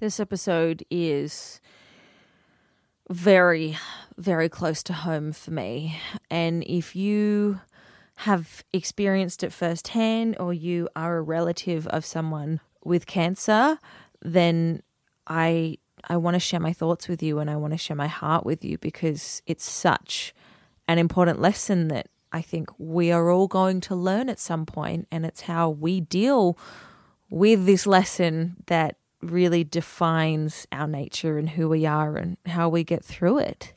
This episode is very, very close to home for me. And if you have experienced it firsthand or you are a relative of someone with cancer, then I I want to share my thoughts with you and I want to share my heart with you because it's such an important lesson that I think we are all going to learn at some point and it's how we deal with this lesson that really defines our nature and who we are and how we get through it.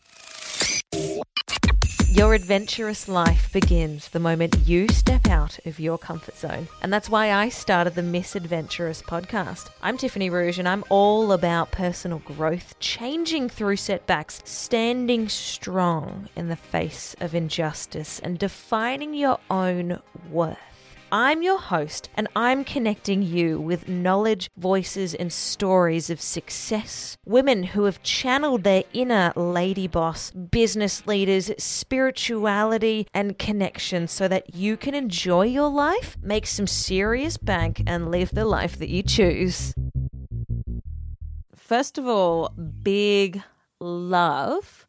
Your adventurous life begins the moment you step out of your comfort zone. And that's why I started the Misadventurous podcast. I'm Tiffany Rouge and I'm all about personal growth, changing through setbacks, standing strong in the face of injustice, and defining your own worth. I'm your host, and I'm connecting you with knowledge, voices, and stories of success. Women who have channeled their inner lady boss, business leaders, spirituality, and connection so that you can enjoy your life, make some serious bank, and live the life that you choose. First of all, big love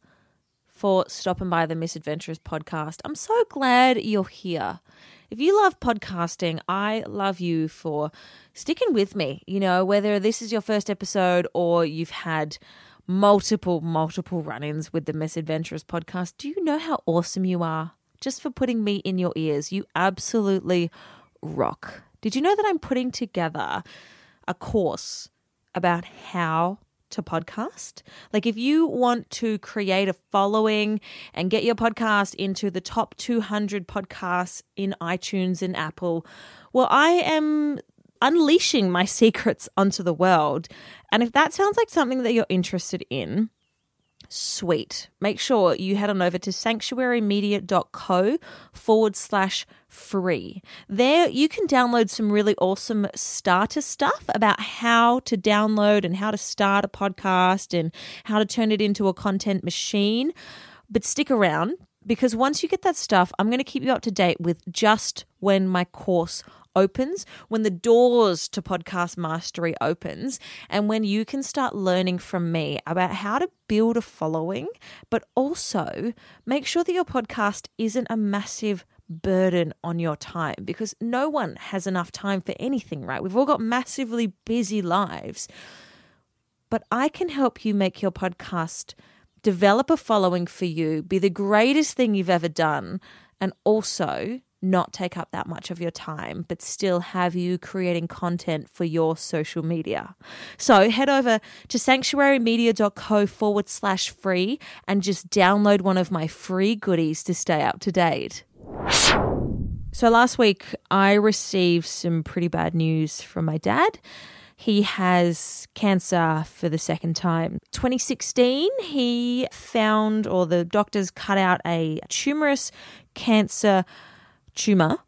for stopping by the Misadventurous podcast. I'm so glad you're here. If you love podcasting, I love you for sticking with me. You know, whether this is your first episode or you've had multiple, multiple run ins with the Misadventurous podcast, do you know how awesome you are? Just for putting me in your ears. You absolutely rock. Did you know that I'm putting together a course about how to podcast. Like, if you want to create a following and get your podcast into the top 200 podcasts in iTunes and Apple, well, I am unleashing my secrets onto the world. And if that sounds like something that you're interested in, sweet. Make sure you head on over to sanctuarymedia.co forward slash free. There you can download some really awesome starter stuff about how to download and how to start a podcast and how to turn it into a content machine. But stick around because once you get that stuff, I'm going to keep you up to date with just when my course opens, when the doors to podcast mastery opens, and when you can start learning from me about how to build a following, but also make sure that your podcast isn't a massive burden on your time because no one has enough time for anything, right? We've all got massively busy lives. But I can help you make your podcast develop a following for you, be the greatest thing you've ever done, and also not take up that much of your time, but still have you creating content for your social media. So head over to sanctuarymedia.co forward slash free and just download one of my free goodies to stay up to date. So last week, I received some pretty bad news from my dad. He has cancer for the second time. 2016, he found, or the doctors cut out a tumorous cancer tumor,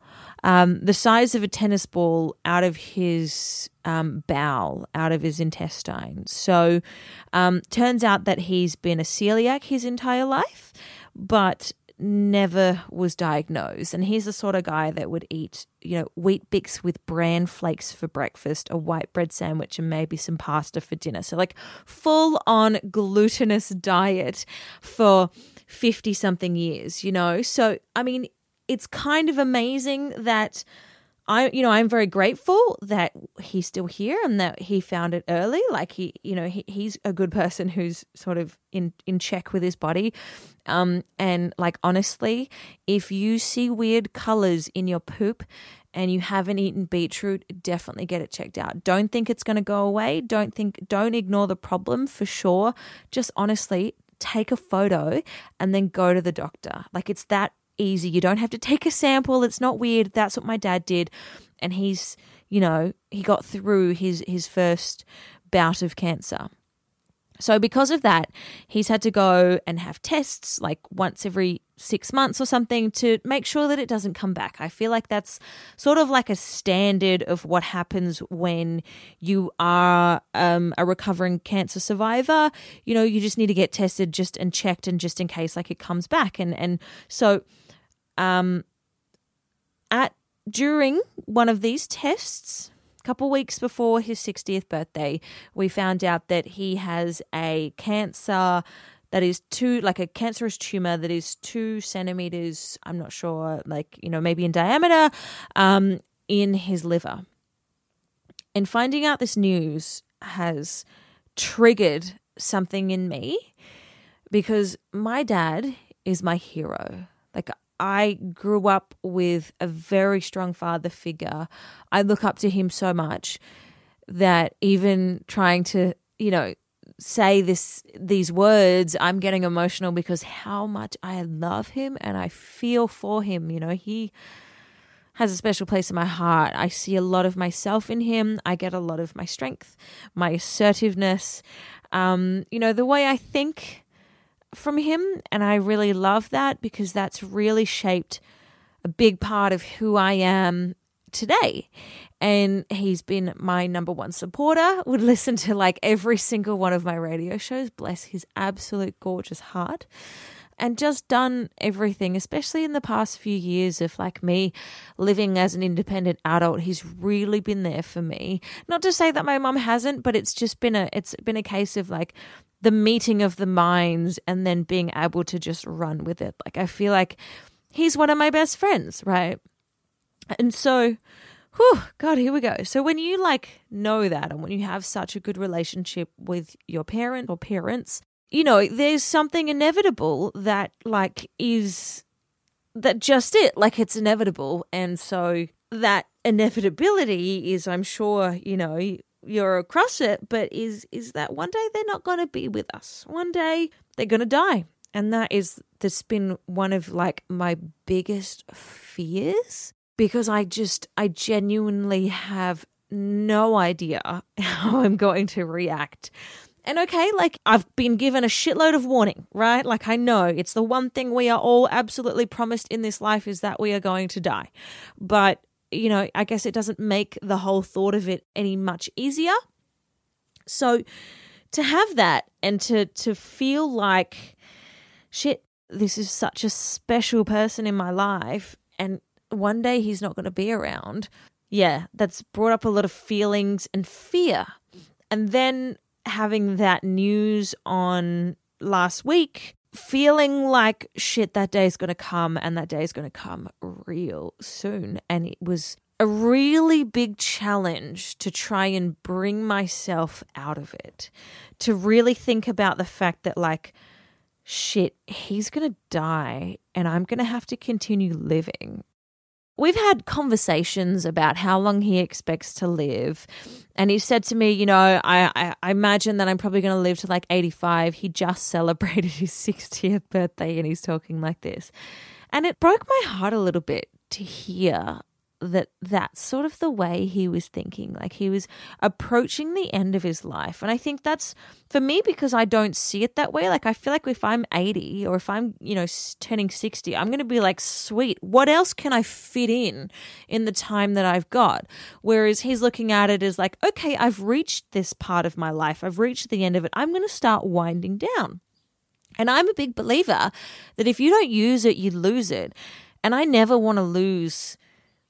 um, the size of a tennis ball, out of his um, bowel, out of his intestine. So, um, turns out that he's been a celiac his entire life, but never was diagnosed. And he's the sort of guy that would eat, you know, Weet-Bix with bran flakes for breakfast, a white bread sandwich, and maybe some pasta for dinner. So, like, full on glutinous diet for 50 something years, you know? So, I mean, it's kind of amazing that I, you know, I'm very grateful that he's still here and that he found it early. Like he, you know, he, he's a good person who's sort of in in check with his body. Um, and like honestly, if you see weird colors in your poop and you haven't eaten beetroot, definitely get it checked out. Don't think it's going to go away. Don't think, don't ignore the problem for sure. Just honestly, take a photo and then go to the doctor. Like it's that easy. You don't have to take a sample. It's not weird. That's what my dad did. And he's, you know, he got through his his first bout of cancer. So because of that, he's had to go and have tests like once every 6 months or something to make sure that it doesn't come back. I feel like that's sort of like a standard of what happens when you are um, a recovering cancer survivor. You know, you just need to get tested just and checked and just in case like it comes back and and so um, at during one of these tests, a couple weeks before his 60th birthday, we found out that he has a cancer that is two, like a cancerous tumor that is two centimeters, I'm not sure, like, you know, maybe in diameter, um, in his liver. And finding out this news has triggered something in me because my dad is my hero. Like, I grew up with a very strong father figure. I look up to him so much that even trying to, you know, say this these words, I'm getting emotional because how much I love him and I feel for him. You know, he has a special place in my heart. I see a lot of myself in him. I get a lot of my strength, my assertiveness, um, you know, the way I think from him. And I really love that because that's really shaped a big part of who I am today. And he's been my number one supporter, would listen to like every single one of my radio shows. Bless his absolute gorgeous heart and just done everything, especially in the past few years of like me living as an independent adult. He's really been there for me. Not to say that my mum hasn't, but it's just been a it's been a case of like the meeting of the minds and then being able to just run with it. Like I feel like he's one of my best friends, right? And so Whew, God, here we go. So when you like know that and when you have such a good relationship with your parent or parents, you know, there's something inevitable that like is that just it, like it's inevitable. And so that inevitability is I'm sure, you know, you're across it, but is is that one day they're not going to be with us. One day they're going to die. And that is that's been one of like my biggest fears because I just I genuinely have no idea how I'm going to react and okay, like I've been given a shitload of warning, right? Like I know it's the one thing we are all absolutely promised in this life is that we are going to die. But, you know, I guess it doesn't make the whole thought of it any much easier. So to have that and to to feel like shit, this is such a special person in my life and one day he's not going to be around. Yeah, that's brought up a lot of feelings and fear. And then having that news on last week, feeling like shit, that day is going to come and that day is going to come real soon. And it was a really big challenge to try and bring myself out of it, to really think about the fact that, like, shit, he's going to die and I'm going to have to continue living. We've had conversations about how long he expects to live. And he said to me, you know, I, I, I imagine that I'm probably going to live to like 85. He just celebrated his 60th birthday and he's talking like this. And it broke my heart a little bit to hear that that's sort of the way he was thinking. Like he was approaching the end of his life. And I think that's for me because I don't see it that way. Like I feel like if I'm 80 or if I'm, you know, turning 60, I'm going to be like, sweet, what else can I fit in in the time that I've got? Whereas he's looking at it as like, okay, I've reached this part of my life. I've reached the end of it. I'm going to start winding down. And I'm a big believer that if you don't use it, you lose it. And I never want to lose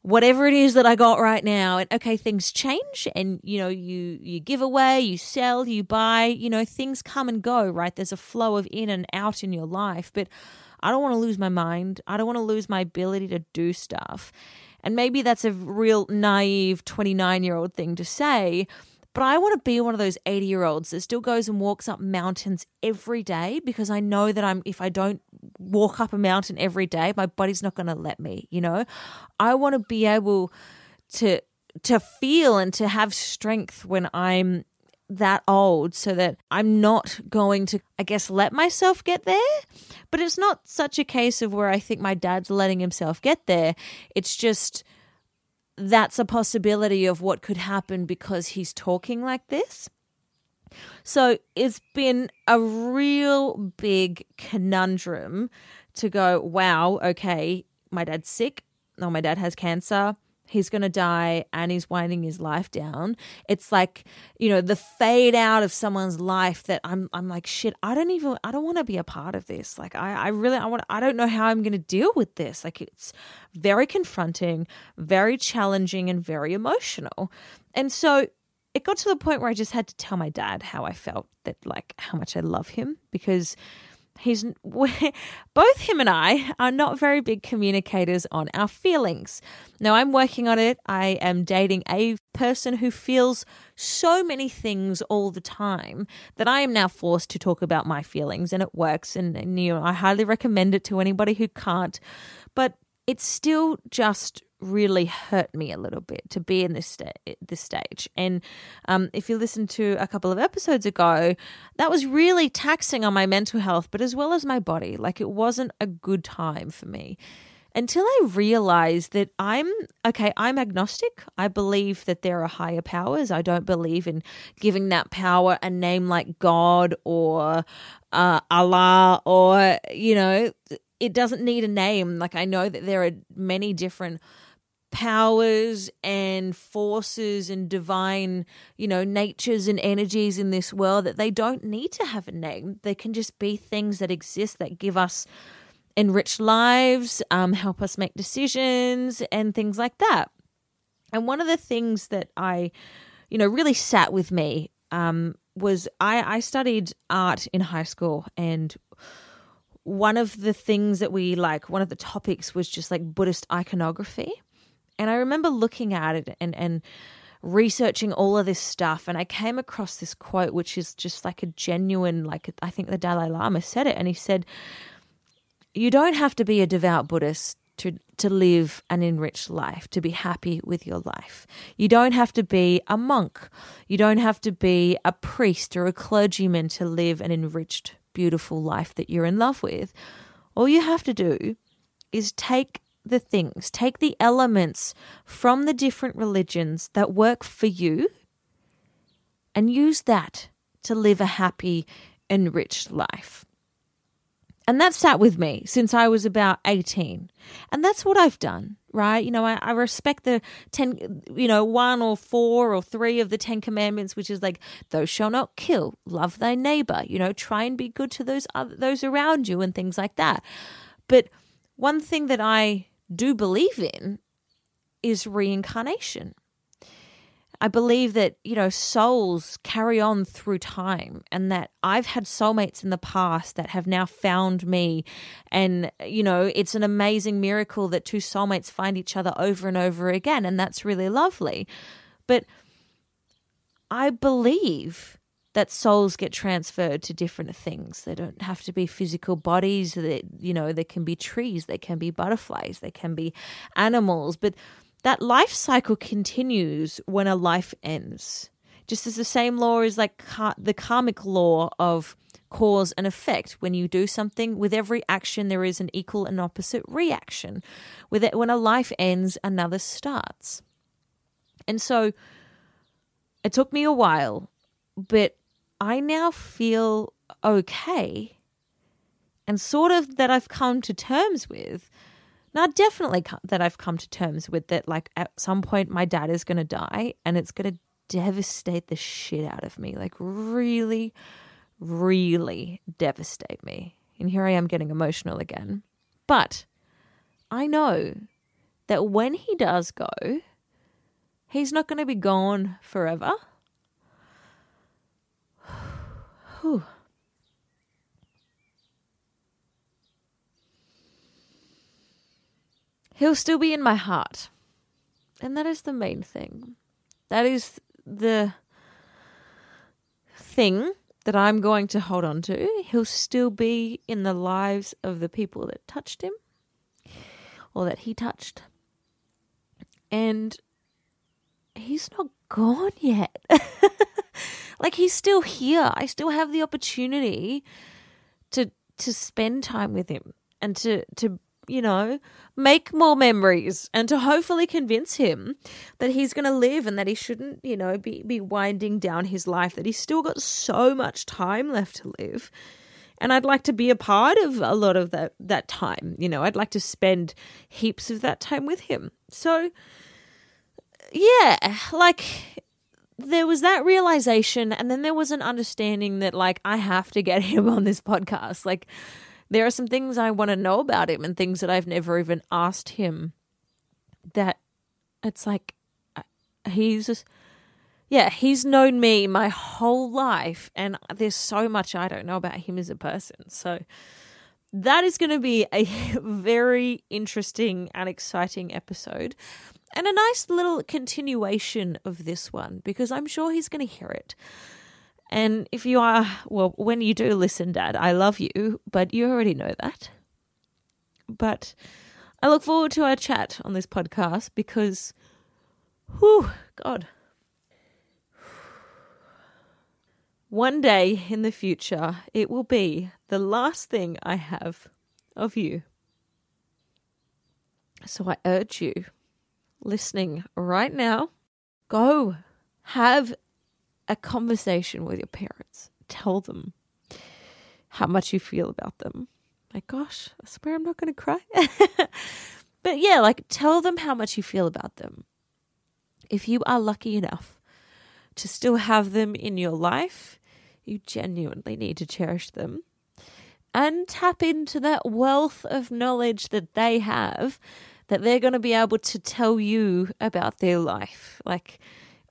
whatever it is that I got right now. And okay, things change and you know, you you give away, you sell, you buy, you know, things come and go, right? There's a flow of in and out in your life, but I don't want to lose my mind. I don't want to lose my ability to do stuff. And maybe that's a real naive 29-year-old thing to say, but I want to be one of those 80 year olds that still goes and walks up mountains every day because I know that I'm, if I don't walk up a mountain every day, my body's not going to let me, you know? I want to be able to, to feel and to have strength when I'm that old so that I'm not going to, I guess, let myself get there. But it's not such a case of where I think my dad's letting himself get there. It's just, that's a possibility of what could happen because he's talking like this. So it's been a real big conundrum to go, wow, okay, my dad's sick. No, my dad has cancer. He's going to die and he's winding his life down. It's like, you know, the fade out of someone's life that I'm I'm like, shit, I don't even I don't want to be a part of this. Like I I really I want I don't know how I'm going to deal with this. Like it's very confronting, very challenging and very emotional. And so it got to the point where I just had to tell my dad how I felt that like how much I love him because he's both him and I are not very big communicators on our feelings. Now I'm working on it. I am dating a person who feels so many things all the time that I am now forced to talk about my feelings and it works and, and you know I highly recommend it to anybody who can't. But it's still just really hurt me a little bit to be in this sta- this stage. And um, if you listen to a couple of episodes ago, that was really taxing on my mental health, but as well as my body. Like it wasn't a good time for me until I realized that I'm okay, I'm agnostic. I believe that there are higher powers. I don't believe in giving that power a name like God or uh, Allah or, you know, it doesn't need a name. Like I know that there are many different powers and forces and divine, you know, natures and energies in this world that they don't need to have a name. They can just be things that exist that give us enriched lives, um, help us make decisions, and things like that. And one of the things that I, you know, really sat with me um, was I, I studied art in high school and one of the things that we like, one of the topics was just like Buddhist iconography. And I remember looking at it and, and researching all of this stuff. And I came across this quote, which is just like a genuine, like I think the Dalai Lama said it. And he said, You don't have to be a devout Buddhist to to live an enriched life, to be happy with your life. You don't have to be a monk. You don't have to be a priest or a clergyman to live an enriched, beautiful life that you're in love with. All you have to do is take the things, take the elements from the different religions that work for you and use that to live a happy, enriched life. And that sat with me since I was about 18. And that's what I've done, right? You know, I, I, respect the 10, you know, one or four or three of the 10 commandments, which is like, thou shalt not kill, love thy neighbor, you know, try and be good to those, other, those around you and things like that. But one thing that I do believe in is reincarnation. I believe that, you know, souls carry on through time and that I've had soulmates in the past that have now found me. And, you know, it's an amazing miracle that two soulmates find each other over and over again. And that's really lovely. But I believe that souls get transferred to different things. They don't have to be physical bodies. That you know, they can be trees, they can be butterflies, they can be animals. But that life cycle continues when a life ends. Just as the same law is like car- the karmic law of cause and effect. When you do something, with every action, there is an equal and opposite reaction. With it, when a life ends, another starts. And so it took me a while, but I now feel okay and sort of that I've come to terms with. Now, definitely that I've come to terms with that, like, at some point, my dad is going to die and it's going to devastate the shit out of me. Like, really, really devastate me. And here I am getting emotional again. But I know that when he does go, he's not going to be gone forever. Whew. He'll still be in my heart. And that is the main thing. That is the thing that I'm going to hold on to. He'll still be in the lives of the people that touched him or that he touched. And he's not gone yet. like he's still here. I still have the opportunity to to spend time with him and to to you know make more memories and to hopefully convince him that he's going to live and that he shouldn't you know be be winding down his life that he's still got so much time left to live. And I'd like to be a part of a lot of that that time you know. I'd like to spend heaps of that time with him. So yeah, like there was that realization and then there was an understanding that like I have to get him on this podcast. Like there are some things I want to know about him and things that I've never even asked him that it's like uh, he's just yeah, he's known me my whole life and there's so much I don't know about him as a person. So that is going to be a very interesting and exciting episode and a nice little continuation of this one because I'm sure he's going to hear it. And if you are, well, when you do listen, Dad, I love you, but you already know that. But I look forward to our chat on this podcast because, whew, God. One day in the future, it will be the last thing I have of you. So I urge you, listening right now, go have a conversation with your parents. Tell them how much you feel about them. My gosh, I swear I'm not going to cry. but yeah, like tell them how much you feel about them. If you are lucky enough to still have them in your life, you genuinely need to cherish them and tap into that wealth of knowledge that they have that they're going to be able to tell you about their life. Like,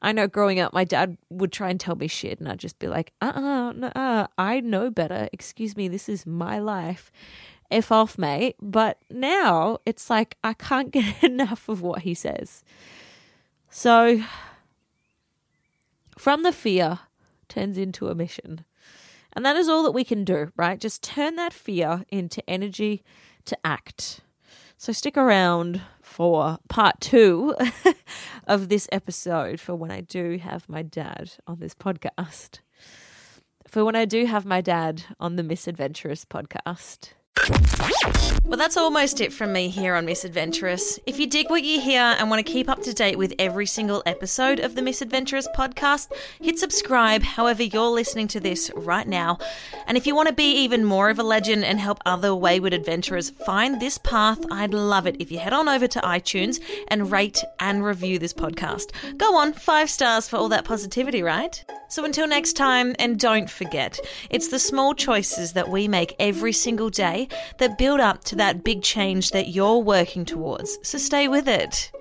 I know growing up, my dad would try and tell me shit, and I'd just be like, uh uh-uh, uh, I know better. Excuse me, this is my life. F off, mate. But now it's like, I can't get enough of what he says. So, from the fear turns into a mission. And that is all that we can do, right? Just turn that fear into energy to act. So stick around for part two of this episode for when I do have my dad on this podcast. For when I do have my dad on the Misadventurous podcast. Well, that's almost it from me here on Misadventurous. If you dig what you hear and want to keep up to date with every single episode of the Misadventurous podcast, hit subscribe however you're listening to this right now. And if you want to be even more of a legend and help other wayward adventurers find this path, I'd love it if you head on over to iTunes and rate and review this podcast. Go on, five stars for all that positivity, right? So until next time, and don't forget, it's the small choices that we make every single that build up to that big change that you're working towards. So stay with it.